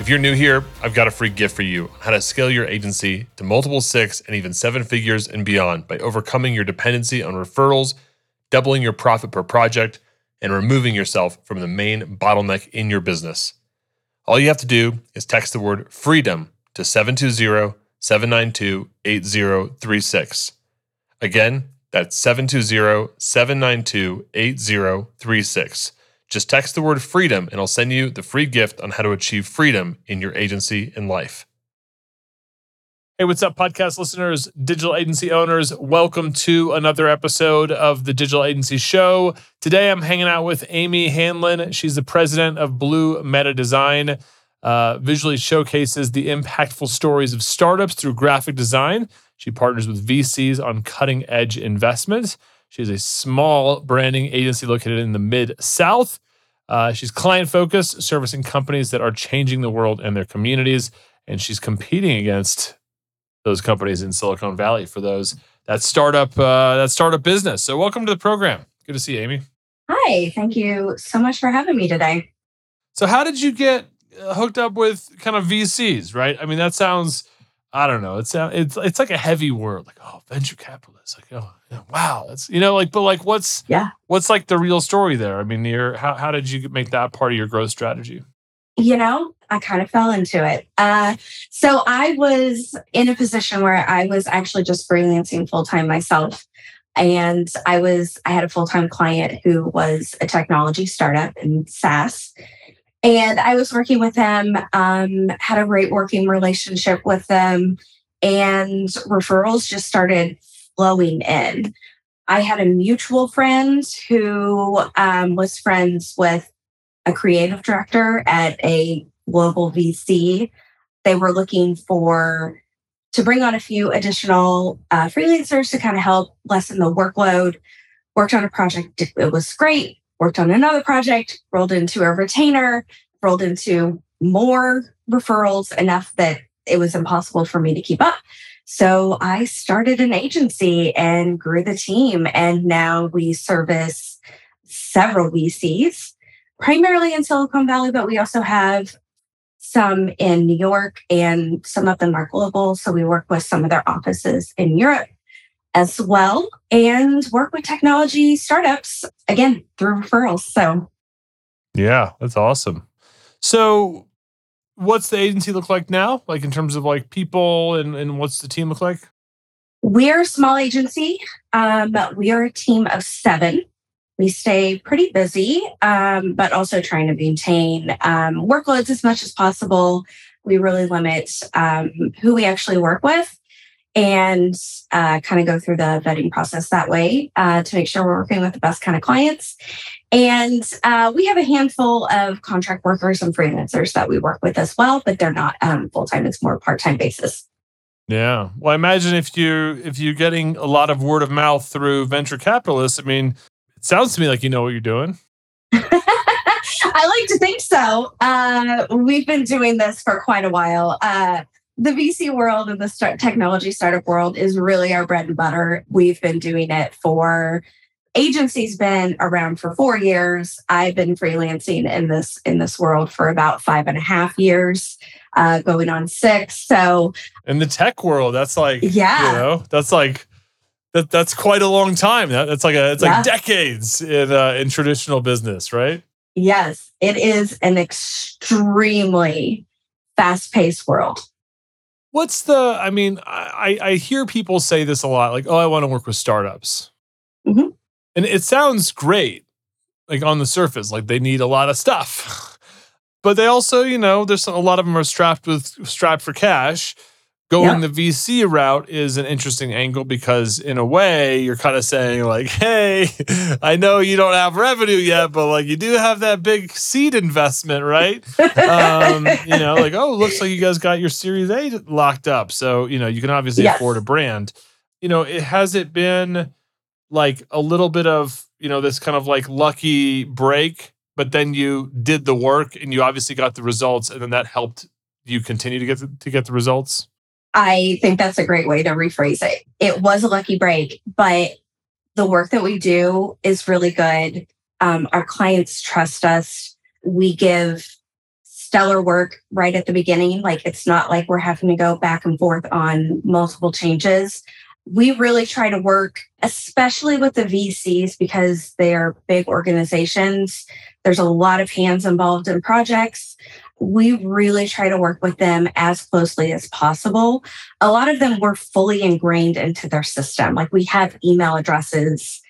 If you're new here, I've got a free gift for you how to scale your agency to multiple six and even seven figures and beyond by overcoming your dependency on referrals, doubling your profit per project, and removing yourself from the main bottleneck in your business. All you have to do is text the word freedom to 720 792 8036. Again, that's 720 792 8036. Just text the word freedom and I'll send you the free gift on how to achieve freedom in your agency and life. Hey, what's up, podcast listeners, digital agency owners? Welcome to another episode of the Digital Agency Show. Today I'm hanging out with Amy Hanlon. She's the president of Blue Meta Design. Uh, visually showcases the impactful stories of startups through graphic design. She partners with VCs on cutting edge investments. She has a small branding agency located in the Mid South. Uh, she's client focused, servicing companies that are changing the world and their communities. And she's competing against those companies in Silicon Valley for those that startup uh, that startup business. So welcome to the program. Good to see you, Amy. Hi, thank you so much for having me today. So how did you get uh, hooked up with kind of VCs? Right. I mean, that sounds I don't know. It's it's it's like a heavy word, like oh, venture capitalists. Like oh, wow, that's you know, like but like what's yeah, what's like the real story there? I mean, you're how how did you make that part of your growth strategy? You know, I kind of fell into it. Uh, so I was in a position where I was actually just freelancing full time myself, and I was I had a full time client who was a technology startup in SaaS, and I was working with them, um, had a great working relationship with them, and referrals just started flowing in. I had a mutual friend who um, was friends with a creative director at a global VC. They were looking for to bring on a few additional uh, freelancers to kind of help lessen the workload. Worked on a project, it was great worked on another project, rolled into a retainer, rolled into more referrals enough that it was impossible for me to keep up. So I started an agency and grew the team. And now we service several VCs, primarily in Silicon Valley, but we also have some in New York and some of them are global. So we work with some of their offices in Europe as well and work with technology startups again through referrals. So, yeah, that's awesome. So, what's the agency look like now? Like in terms of like people and, and what's the team look like? We're a small agency. Um, we are a team of seven. We stay pretty busy, um, but also trying to maintain um, workloads as much as possible. We really limit um, who we actually work with and uh, kind of go through the vetting process that way uh, to make sure we're working with the best kind of clients. And uh, we have a handful of contract workers and freelancers that we work with as well, but they're not um, full time; it's more part time basis. Yeah. Well, I imagine if you if you're getting a lot of word of mouth through venture capitalists, I mean, it sounds to me like you know what you're doing. I like to think so. Uh, we've been doing this for quite a while. The VC world and the start, technology startup world is really our bread and butter. We've been doing it for agency's been around for four years. I've been freelancing in this in this world for about five and a half years, uh, going on six. So in the tech world, that's like yeah, you know, that's like that that's quite a long time. That, that's like a it's yeah. like decades in uh, in traditional business, right? Yes, it is an extremely fast paced world. What's the? I mean, I I hear people say this a lot, like, "Oh, I want to work with startups," mm-hmm. and it sounds great, like on the surface, like they need a lot of stuff, but they also, you know, there's a lot of them are strapped with strapped for cash, going yeah. the VC route is an interesting angle because in a way you're kind of saying like, hey, I know you don't have revenue yet, but like you do have that big seed investment, right? um, you know, like oh, looks like you guys got your Series A locked up, so you know you can obviously yes. afford a brand. You know, it has it been like a little bit of, you know, this kind of like lucky break, but then you did the work and you obviously got the results and then that helped you continue to get the, to get the results? I think that's a great way to rephrase it. It was a lucky break, but the work that we do is really good. Um, our clients trust us. We give stellar work right at the beginning. Like it's not like we're having to go back and forth on multiple changes. We really try to work, especially with the VCs, because they're big organizations. There's a lot of hands involved in projects. We really try to work with them as closely as possible. A lot of them were fully ingrained into their system. Like we have email addresses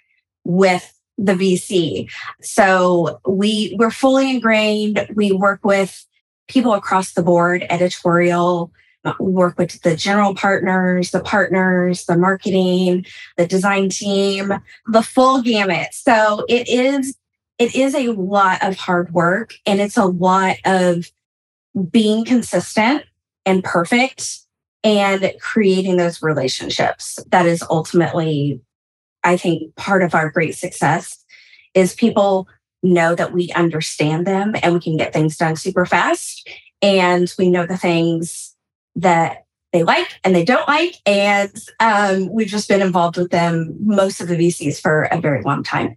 with the VC. So we we're fully ingrained. We work with people across the board, editorial, uh, work with the general partners, the partners, the marketing, the design team, the full gamut. So it is it is a lot of hard work and it's a lot of being consistent and perfect and creating those relationships. That is ultimately I think part of our great success is people know that we understand them and we can get things done super fast. And we know the things that they like and they don't like. And um, we've just been involved with them, most of the VCs, for a very long time.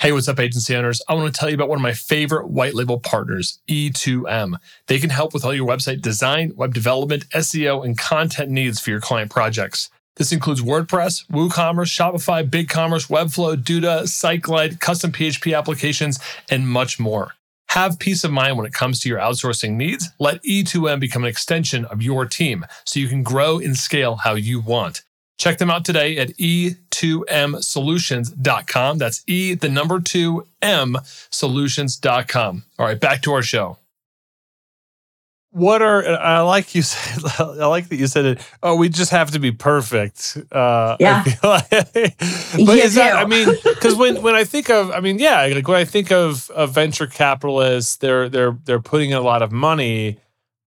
Hey, what's up, agency owners? I want to tell you about one of my favorite white label partners, E2M. They can help with all your website design, web development, SEO, and content needs for your client projects. This includes WordPress, WooCommerce, Shopify, BigCommerce, Webflow, Duda, SiteGlide, custom PHP applications, and much more. Have peace of mind when it comes to your outsourcing needs. Let E2M become an extension of your team so you can grow and scale how you want. Check them out today at e2msolutions.com. That's E, the number two, M solutions.com. All right, back to our show what are I like you said I like that you said it. Oh, we just have to be perfect. Uh, yeah. Like, but you is do. that I mean because when when I think of I mean yeah like when I think of, of venture capitalists they're they're they're putting in a lot of money,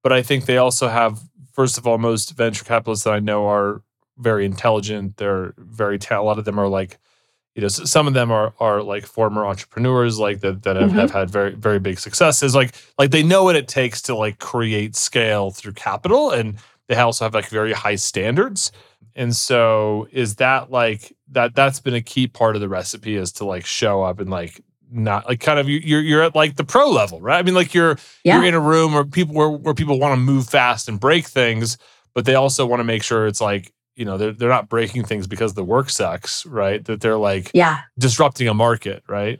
but I think they also have first of all most venture capitalists that I know are very intelligent. They're very ta- a lot of them are like you know some of them are are like former entrepreneurs like that that have, mm-hmm. have had very very big successes like like they know what it takes to like create scale through capital and they also have like very high standards and so is that like that that's been a key part of the recipe is to like show up and like not like kind of you're you're at like the pro level right i mean like you're yeah. you're in a room where people where, where people want to move fast and break things but they also want to make sure it's like you know they're they're not breaking things because the work sucks, right? That they're like yeah disrupting a market, right?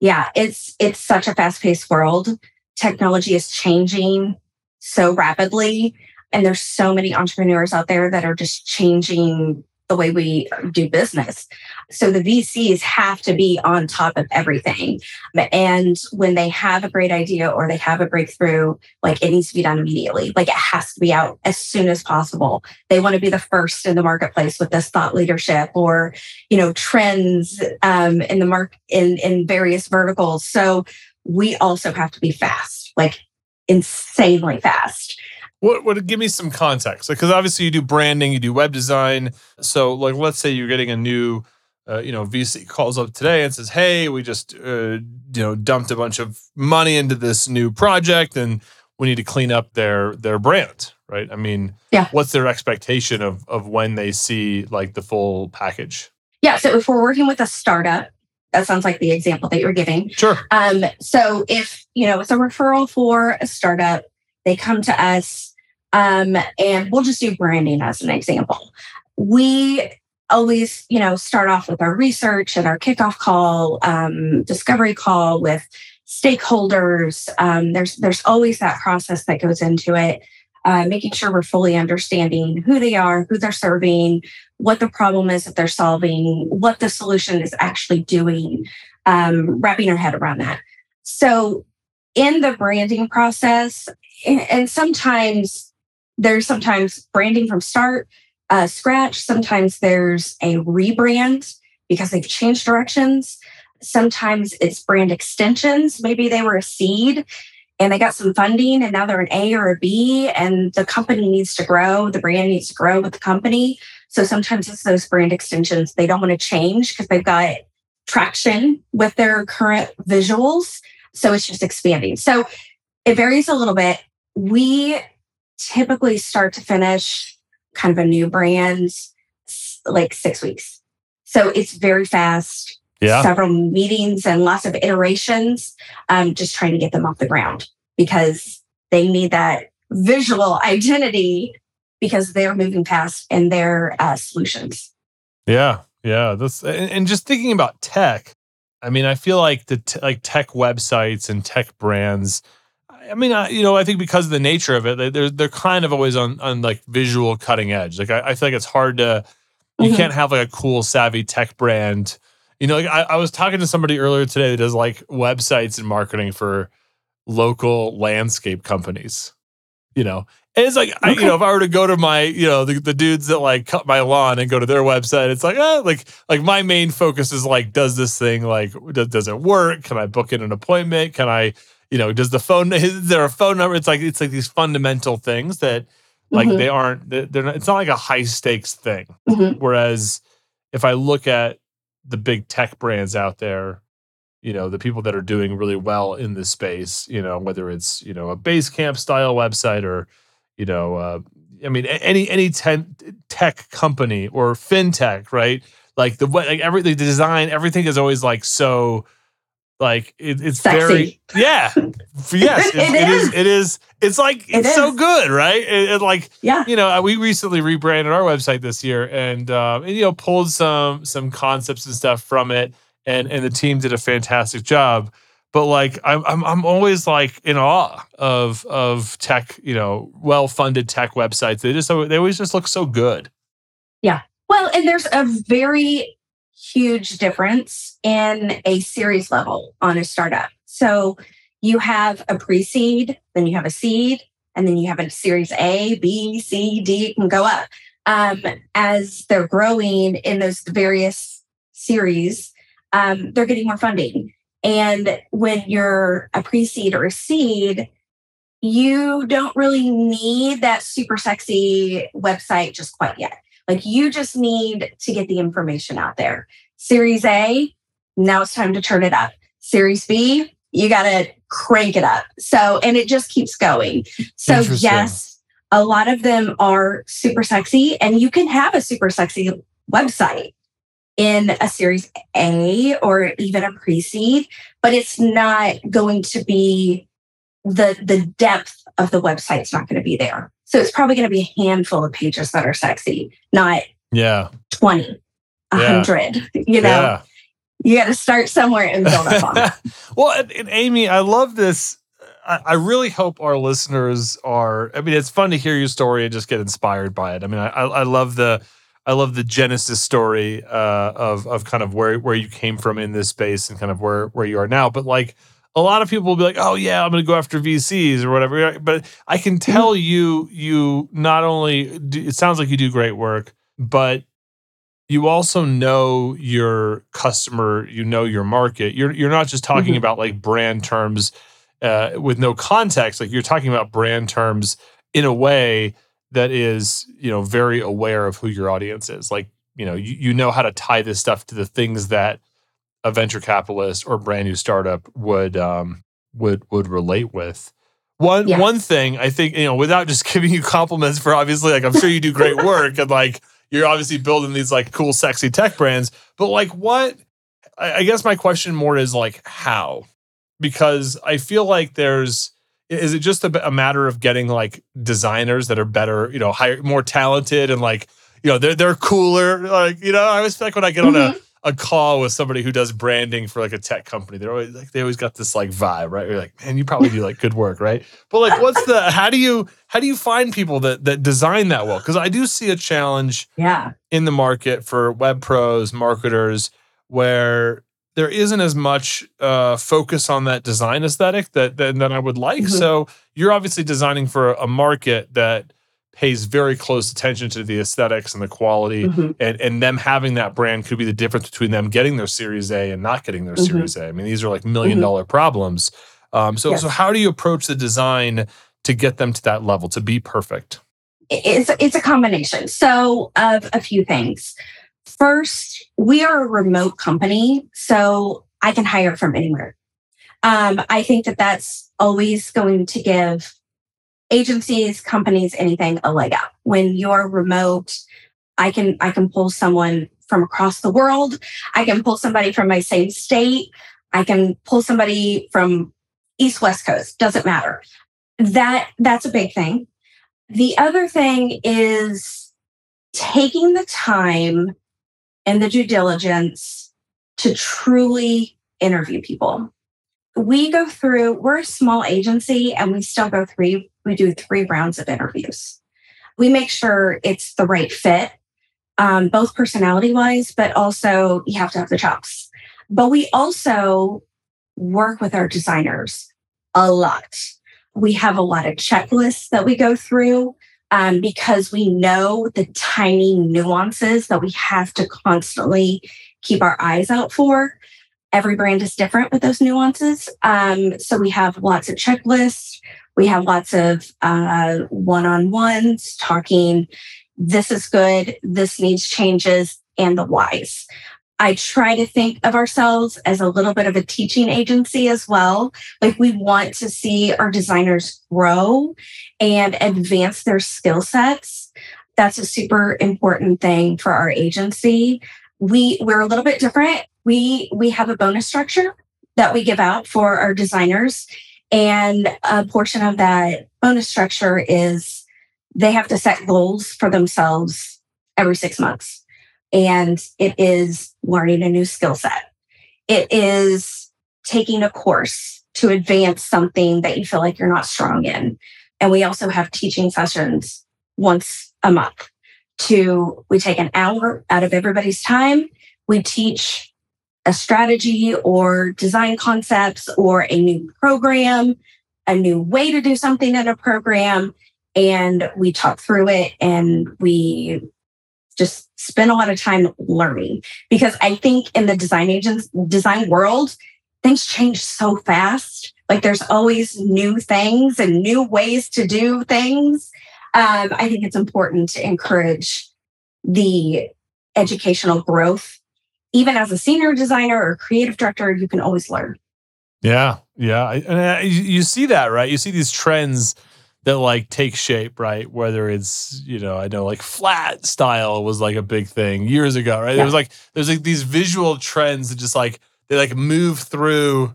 Yeah, it's it's such a fast paced world. Technology is changing so rapidly, and there's so many entrepreneurs out there that are just changing the way we do business. So the VCs have to be on top of everything. And when they have a great idea or they have a breakthrough, like it needs to be done immediately. Like it has to be out as soon as possible. They want to be the first in the marketplace with this thought leadership or, you know, trends um, in the mark in, in various verticals. So we also have to be fast, like insanely fast. What would give me some context? Because like, obviously you do branding, you do web design. So like, let's say you're getting a new, uh, you know, VC calls up today and says, "Hey, we just, uh, you know, dumped a bunch of money into this new project, and we need to clean up their their brand." Right? I mean, yeah. What's their expectation of of when they see like the full package? Yeah. So if we're working with a startup, that sounds like the example that you're giving. Sure. Um, so if you know it's a referral for a startup, they come to us um, and we'll just do branding as an example. We always, you know, start off with our research and our kickoff call, um, discovery call with stakeholders. Um, there's there's always that process that goes into it, uh, making sure we're fully understanding who they are, who they're serving, what the problem is that they're solving, what the solution is actually doing, um, wrapping our head around that. So in the branding process, and sometimes there's sometimes branding from start, uh, scratch. Sometimes there's a rebrand because they've changed directions. Sometimes it's brand extensions. Maybe they were a seed and they got some funding and now they're an A or a B and the company needs to grow. The brand needs to grow with the company. So sometimes it's those brand extensions. They don't want to change because they've got traction with their current visuals. So it's just expanding. So it varies a little bit. We typically start to finish kind of a new brand like six weeks. So it's very fast. Yeah. Several meetings and lots of iterations, um, just trying to get them off the ground because they need that visual identity because they're moving past in their uh, solutions. Yeah, yeah. This and, and, just thinking about tech. I mean, I feel like the t- like tech websites and tech brands. I mean, I, you know, I think because of the nature of it, they're they're kind of always on on like visual cutting edge. Like I, I feel like it's hard to you mm-hmm. can't have like a cool savvy tech brand. You know, like I, I was talking to somebody earlier today that does like websites and marketing for local landscape companies. You know, and it's like okay. I, you know, if I were to go to my, you know, the, the dudes that like cut my lawn and go to their website, it's like, ah, like, like my main focus is like, does this thing like, does, does it work? Can I book in an appointment? Can I, you know, does the phone? Is there a phone number? It's like it's like these fundamental things that like mm-hmm. they aren't. They're not. It's not like a high stakes thing. Mm-hmm. Whereas if I look at the big tech brands out there, you know the people that are doing really well in this space you know whether it's you know a Basecamp style website or you know uh, i mean any any tech company or fintech right like the way, like every the design everything is always like so like it, it's Sexy. very yeah yes it, it is. is. it is it's like it it's is. so good right it, it, like yeah you know we recently rebranded our website this year and um and you know pulled some some concepts and stuff from it and and the team did a fantastic job. But like I'm I'm I'm always like in awe of of tech, you know, well funded tech websites. They just they always just look so good. Yeah. Well, and there's a very huge difference in a series level on a startup. So you have a pre-seed, then you have a seed, and then you have a series A, B, C, D, can go up. Um, as they're growing in those various series, um, they're getting more funding. And when you're a pre seed or a seed, you don't really need that super sexy website just quite yet. Like you just need to get the information out there. Series A, now it's time to turn it up. Series B, you got to crank it up. So, and it just keeps going. So, yes, a lot of them are super sexy, and you can have a super sexy website in a series A or even a pre-seed, but it's not going to be the the depth of the website's not going to be there. So it's probably going to be a handful of pages that are sexy, not yeah 20, 100, yeah. you know. Yeah. You got to start somewhere and build up on it. well, and, and Amy, I love this I, really hope our listeners are. I mean, it's fun to hear your story and just get inspired by it. I mean, I, I love the I love the genesis story uh, of of kind of where where you came from in this space and kind of where where you are now. But like a lot of people will be like, "Oh yeah, I'm going to go after VCs or whatever." But I can mm-hmm. tell you, you not only do, it sounds like you do great work, but you also know your customer, you know your market. You're you're not just talking mm-hmm. about like brand terms uh, with no context. Like you're talking about brand terms in a way that is you know very aware of who your audience is like you know you, you know how to tie this stuff to the things that a venture capitalist or brand new startup would um would would relate with one yes. one thing i think you know without just giving you compliments for obviously like i'm sure you do great work and like you're obviously building these like cool sexy tech brands but like what I, I guess my question more is like how because i feel like there's is it just a, a, matter of getting like designers that are better, you know, higher, more talented and like, you know, they're they're cooler. Like, you know, I always feel like when I get mm-hmm. on a, mm-hmm. A call with somebody who does branding for like a tech company, they're always like they always got this like vibe, right? You're like, man, you probably do like good work, right? But like what's the how do you how do you find people that that design that well? Because I do see a challenge yeah in the market for web pros, marketers, where there isn't as much uh, focus on that design aesthetic that, that, that I would like. Mm-hmm. So you're obviously designing for a market that pays very close attention to the aesthetics and the quality, mm-hmm. and and them having that brand could be the difference between them getting their Series A and not getting their mm-hmm. Series A. I mean, these are like 1000000 mm-hmm. dollar problems. Um, so yes. so how do you approach the design to get them to that level to be perfect? it's it's a combination. So of a few things. First, we are a remote company, so I can hire from anywhere. Um, I think that that's always going to give agencies, companies, anything a leg up. When you're remote, I can I can pull someone from across the world. I can pull somebody from my same state. I can pull somebody from East West Coast. Doesn't matter. That that's a big thing. The other thing is taking the time and the due diligence to truly interview people. We go through, we're a small agency and we still go through, we do three rounds of interviews. We make sure it's the right fit, um, both personality wise, but also you have to have the chops. But we also work with our designers a lot. We have a lot of checklists that we go through um, because we know the tiny nuances that we have to constantly keep our eyes out for. Every brand is different with those nuances. Um, so we have lots of checklists. We have lots of uh, one on ones talking, this is good, this needs changes, and the whys. I try to think of ourselves as a little bit of a teaching agency as well. Like we want to see our designers grow and advance their skill sets. That's a super important thing for our agency. We we're a little bit different. We we have a bonus structure that we give out for our designers and a portion of that bonus structure is they have to set goals for themselves every 6 months and it is learning a new skill set. It is taking a course to advance something that you feel like you're not strong in. And we also have teaching sessions once a month to we take an hour out of everybody's time. We teach a strategy or design concepts or a new program, a new way to do something in a program. And we talk through it and we just spend a lot of time learning because I think in the design agents design world, things change so fast. Like there's always new things and new ways to do things. Um, I think it's important to encourage the educational growth. Even as a senior designer or creative director, you can always learn. Yeah, yeah, and you see that right. You see these trends that like take shape, right? Whether it's, you know, I know like flat style was like a big thing years ago, right? Yeah. There was like there's like these visual trends that just like they like move through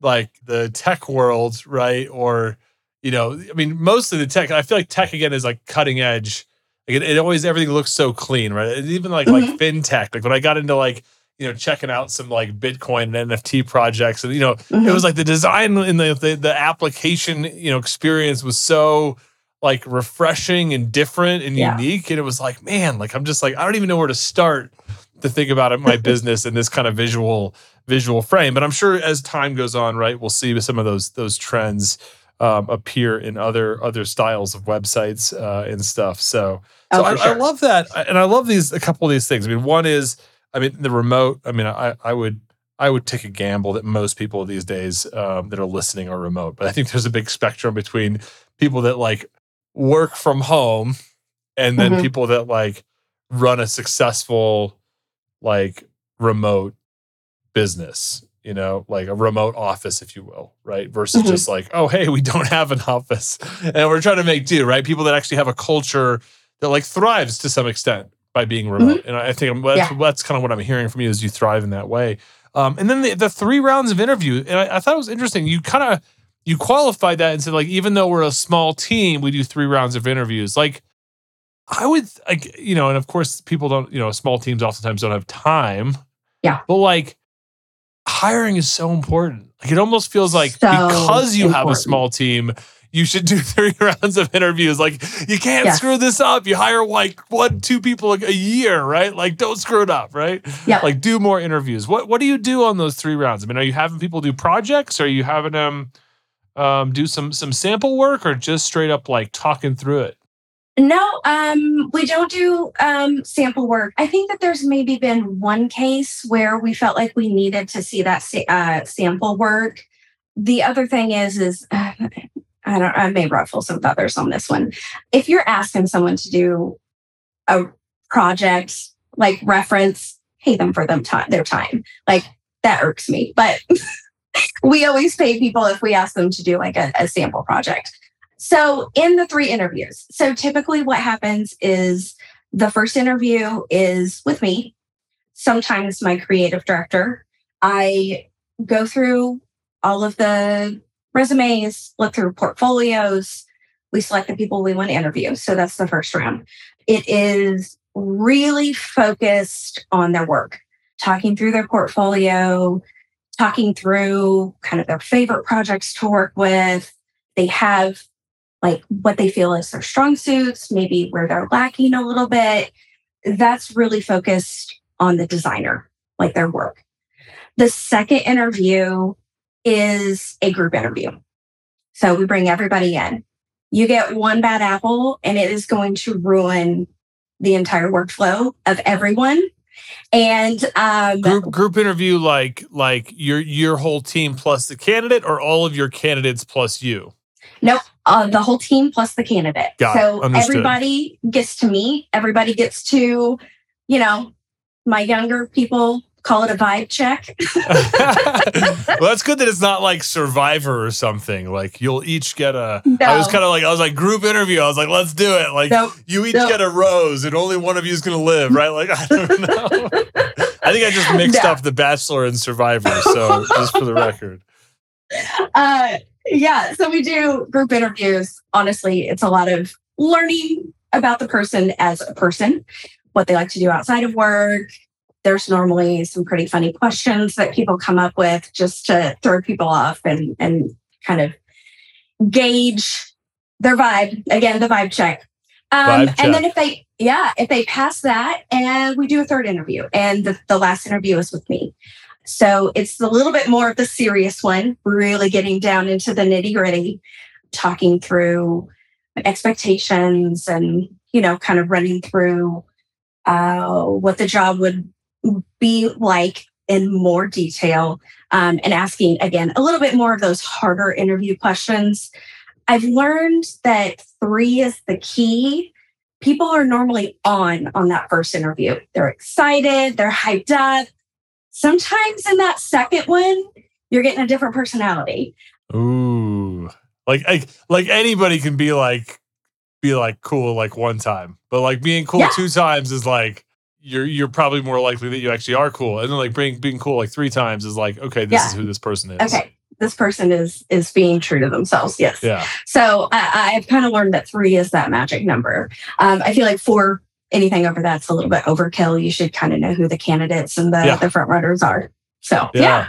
like the tech world, right? Or, you know, I mean, most of the tech, I feel like tech again is like cutting edge. Like it, it always everything looks so clean, right? And even like mm-hmm. like fintech. Like when I got into like you know checking out some like bitcoin and nft projects and you know mm-hmm. it was like the design and the, the the application you know experience was so like refreshing and different and yeah. unique and it was like man like i'm just like i don't even know where to start to think about it, my business in this kind of visual visual frame but i'm sure as time goes on right we'll see some of those those trends um, appear in other other styles of websites uh, and stuff so so oh, I, sure. I love that and i love these a couple of these things i mean one is I mean, the remote. I mean, I I would I would take a gamble that most people these days um, that are listening are remote. But I think there's a big spectrum between people that like work from home and then mm-hmm. people that like run a successful like remote business you know like a remote office if you will right versus mm-hmm. just like oh hey we don't have an office and we're trying to make do right people that actually have a culture that like thrives to some extent by being remote. Mm-hmm. And I think that's, yeah. that's kind of what I'm hearing from you is you thrive in that way. Um, and then the, the, three rounds of interview, and I, I thought it was interesting. You kind of you qualified that and said like even though we're a small team, we do three rounds of interviews. Like I would like you know, and of course people don't you know small teams oftentimes don't have time. Yeah, but like hiring is so important. Like it almost feels like so because you important. have a small team, you should do three rounds of interviews. Like you can't yes. screw this up. You hire like one, two people a year, right? Like don't screw it up, right? Yeah. Like do more interviews. What What do you do on those three rounds? I mean, are you having people do projects? Are you having them um, do some some sample work, or just straight up like talking through it? No, um, we don't do um, sample work. I think that there's maybe been one case where we felt like we needed to see that uh, sample work. The other thing is, is uh, I don't I may ruffle some feathers on this one. If you're asking someone to do a project like reference, pay them for them time their time. Like that irks me. But we always pay people if we ask them to do like a, a sample project. So in the three interviews, so typically what happens is the first interview is with me, sometimes my creative director. I go through all of the resumes, look through portfolios. We select the people we want to interview. So that's the first round. It is really focused on their work, talking through their portfolio, talking through kind of their favorite projects to work with. They have like what they feel is their strong suits, maybe where they're lacking a little bit. That's really focused on the designer, like their work. The second interview is a group interview. So we bring everybody in. You get one bad apple, and it is going to ruin the entire workflow of everyone. And um, group group interview like like your your whole team plus the candidate or all of your candidates plus you. Nope, uh, the whole team plus the candidate. Got so everybody gets to meet. Everybody gets to, you know, my younger people call it a vibe check. well, that's good that it's not like Survivor or something. Like you'll each get a. No. I was kind of like I was like group interview. I was like, let's do it. Like Nope. you each Nope. get a rose, and only one of you is gonna live, right? Like I don't know. I think I just mixed No. up The Bachelor and Survivor. So just for the record, uh, yeah, so we do group interviews. Honestly, it's a lot of learning about the person as a person, what they like to do outside of work. There's normally some pretty funny questions that people come up with just to throw people off and and kind of gauge their vibe. Again, the vibe check. Um, Vibe and then if they, yeah, if they pass that, and we do a third interview, and the, the last interview is with me. So it's a little bit more of the serious one, really getting down into the nitty gritty, talking through expectations and, you know, kind of running through uh, what the job would be like in more detail um, and asking, again, a little bit more of those harder interview questions. I've learned that three is the key. People are normally on on that first interview. They're excited, they're hyped up. Sometimes in that second one, you're getting a different personality. ooh, like like like anybody can be like be like cool like one time, but like being cool Yeah. two times is like. You're, you're probably more likely that you actually are cool, and then like being being cool like three times is like okay, this Yeah. is who this person is. Okay, this person is is being true to themselves. Yes. Yeah. So I, I've kind of learned that three is that magic number. Um, I feel like four, anything over that's a little bit overkill. You should kind of know who the candidates and the, Yeah. the front runners are. So Yeah. yeah.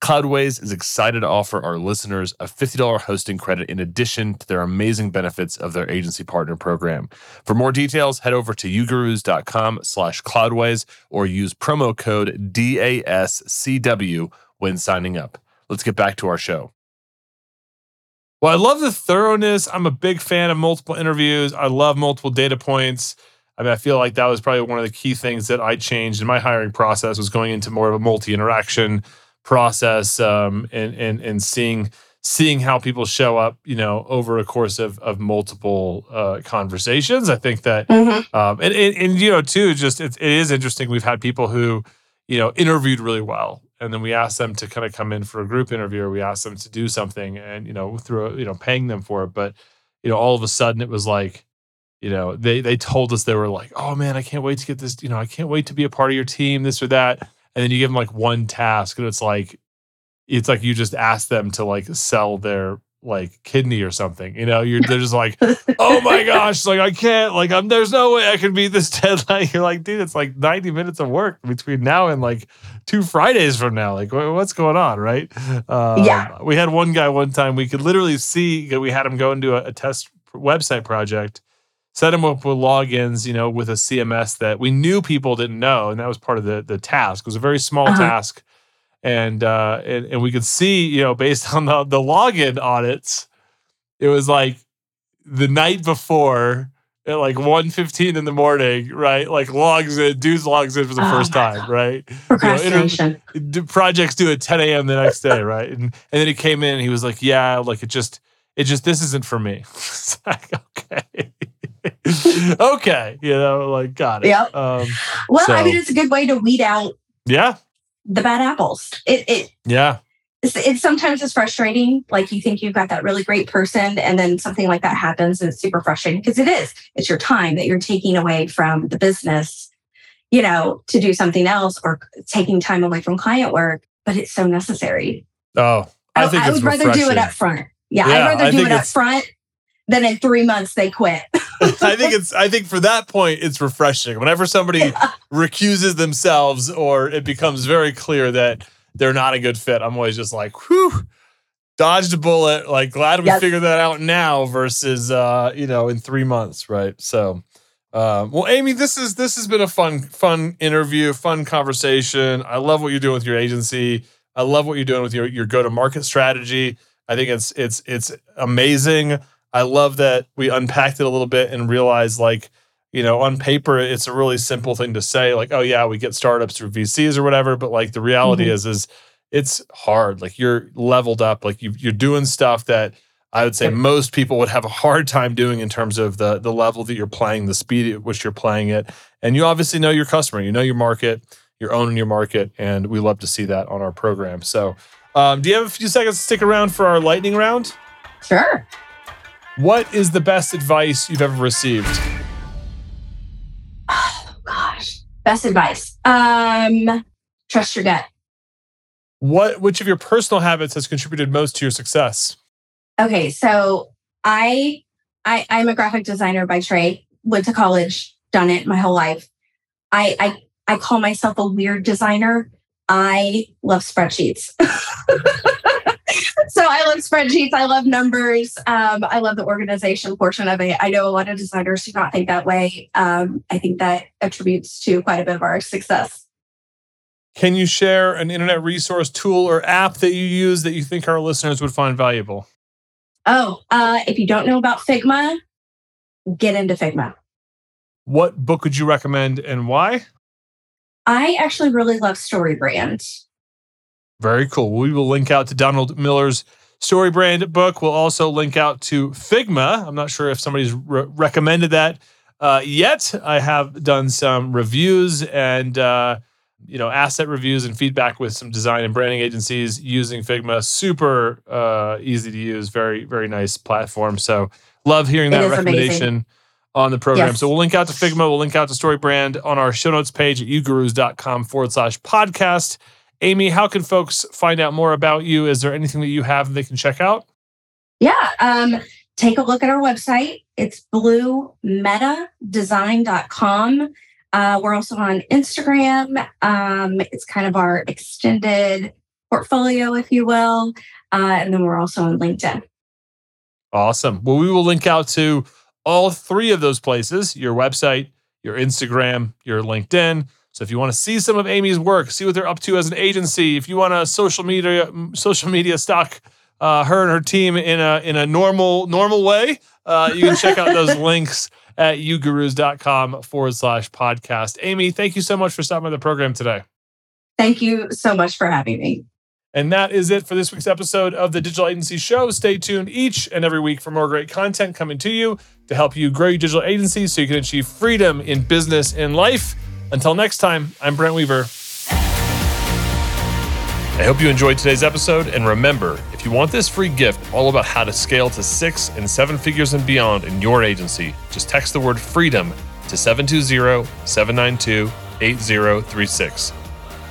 Cloudways is excited to offer our listeners a $50 hosting credit in addition to their amazing benefits of their agency partner program. For more details, head over to ugurus.com slash cloudways or use promo code DASCW when signing up. Let's get back to our show. Well, I love the thoroughness. I'm a big fan of multiple interviews. I love multiple data points. I mean, I feel like that was probably one of the key things that I changed in my hiring process was going into more of a multi-interaction process um, and and and seeing seeing how people show up, you know, over a course of of multiple uh, conversations. I think that Mhm. um, and, and and you know too, just it, it is interesting. We've had people who you know interviewed really well, and then we asked them to kind of come in for a group interview, or we asked them to do something, and you know through you know paying them for it, but you know all of a sudden it was like you know they they told us they were like oh man i can't wait to get this you know i can't wait to be a part of your team this or that and then you give them like one task and it's like it's like you just ask them to like sell their like kidney or something you know? You're they're just like oh my gosh like i can't like i'm there's no way i can meet this deadline. You're like dude it's like 90 minutes of work between now and like two fridays from now like wha- what's going on right? Um, Yeah. we had one guy one time we could literally see we had him go into a, a test website project set them up with logins, you know, with a CMS that we knew people didn't know, and that was part of the the task. It was a very small Uh-huh. task, and uh, and and we could see, you know, based on the the login audits, it was like the night before at like 1.15 in the morning, right? Like logs in, dudes logs in for the Oh first time, right? Procrastination. do projects due at 10 a.m. the next day, right? And and then he came in and he was like, Yeah, like it just it just this isn't for me. It's like, okay. okay. You know, like got it. Yeah. Um, well, I mean, it's a good way to weed out yeah. the bad apples. It, it Yeah. it's, it's sometimes it's frustrating. Like you think you've got that really great person, and then something like that happens, and it's super frustrating because it is. It's your time that you're taking away from the business, you know, to do something else, or taking time away from client work. But it's so necessary. Oh, I, I, think I would rather do it up front. Yeah, Yeah, I'd rather I do it up front than in three months they quit. I think it's I think for that point it's refreshing. Whenever somebody recuses themselves or it becomes very clear that they're not a good fit, I'm always just like, whew, dodged a bullet. Like glad we Yes. figured that out now versus uh, you know, in three months, right? So um, well, Amy, this is this has been a fun, fun interview, fun conversation. I love what you're doing with your agency. I love what you're doing with your your go to market strategy. I think it's it's it's amazing. I love that we unpacked it a little bit and realized like, you know, on paper it's a really simple thing to say like, oh yeah, we get startups through VCs or whatever, but like the reality Mhm. is is it's hard. Like you're leveled up, like you you're doing stuff that I would say most people would have a hard time doing in terms of the the level that you're playing, the speed at which you're playing it. And you obviously know your customer, you know your market, you're owning your market, and we love to see that on our program. So um, do you have a few seconds to stick around for our lightning round? Sure. What is the best advice you've ever received? Oh gosh. Best advice. Um, trust your gut. What which of your personal habits has contributed most to your success? Okay, so I I I'm a graphic designer by trade. Went to college, done it my whole life. I I I call myself a weird designer. I love spreadsheets. so I love spreadsheets. I love numbers. Um, I love the organization portion of it. I know a lot of designers do not think that way. Um, I think that attributes to quite a bit of our success. Can you share an internet resource tool or app that you use that you think our listeners would find valuable? Oh, uh, if you don't know about Figma, get into Figma. What book would you recommend and why? I actually really love StoryBrand. Very cool. We will link out to Donald Miller's Story Brand book. We'll also link out to Figma. I'm not sure if somebody's re- recommended that uh, yet. I have done some reviews and uh, you know asset reviews and feedback with some design and branding agencies using Figma. Super uh, easy to use. Very very nice platform. So love hearing that recommendation. amazing. On the program. Yes. So we'll link out to Figma, we'll link out to StoryBrand on our show notes page at ugurus.com forward slash podcast. Amy, how can folks find out more about you? Is there anything that you have that they can check out? Yeah. Um, take a look at our website. It's bluemetadesign.com. Uh, we're also on Instagram. Um, it's kind of our extended portfolio, if you will. Uh, and then we're also on LinkedIn. Awesome. Well, we will link out to all three of those places your website, your Instagram, your LinkedIn. So if you want to see some of Amy's work, see what they're up to as an agency, if you want to social media social media stalk uh, her and her team in a in a normal normal way, uh, you can check out those links at ugurus.com forward slash podcast. Amy, thank you so much for stopping by the program today. Thank you so much for having me. And that is it for this week's episode of the Digital Agency Show. Stay tuned each and every week for more great content coming to you to help you grow your digital agency so you can achieve freedom in business and life. Until next time, I'm Brent Weaver. I hope you enjoyed today's episode. And remember, if you want this free gift all about how to scale to six and seven figures and beyond in your agency, just text the word freedom to 720 792 8036.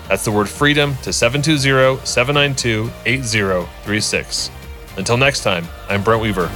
That's the word freedom to 720 792 8036. Until next time, I'm Brent Weaver.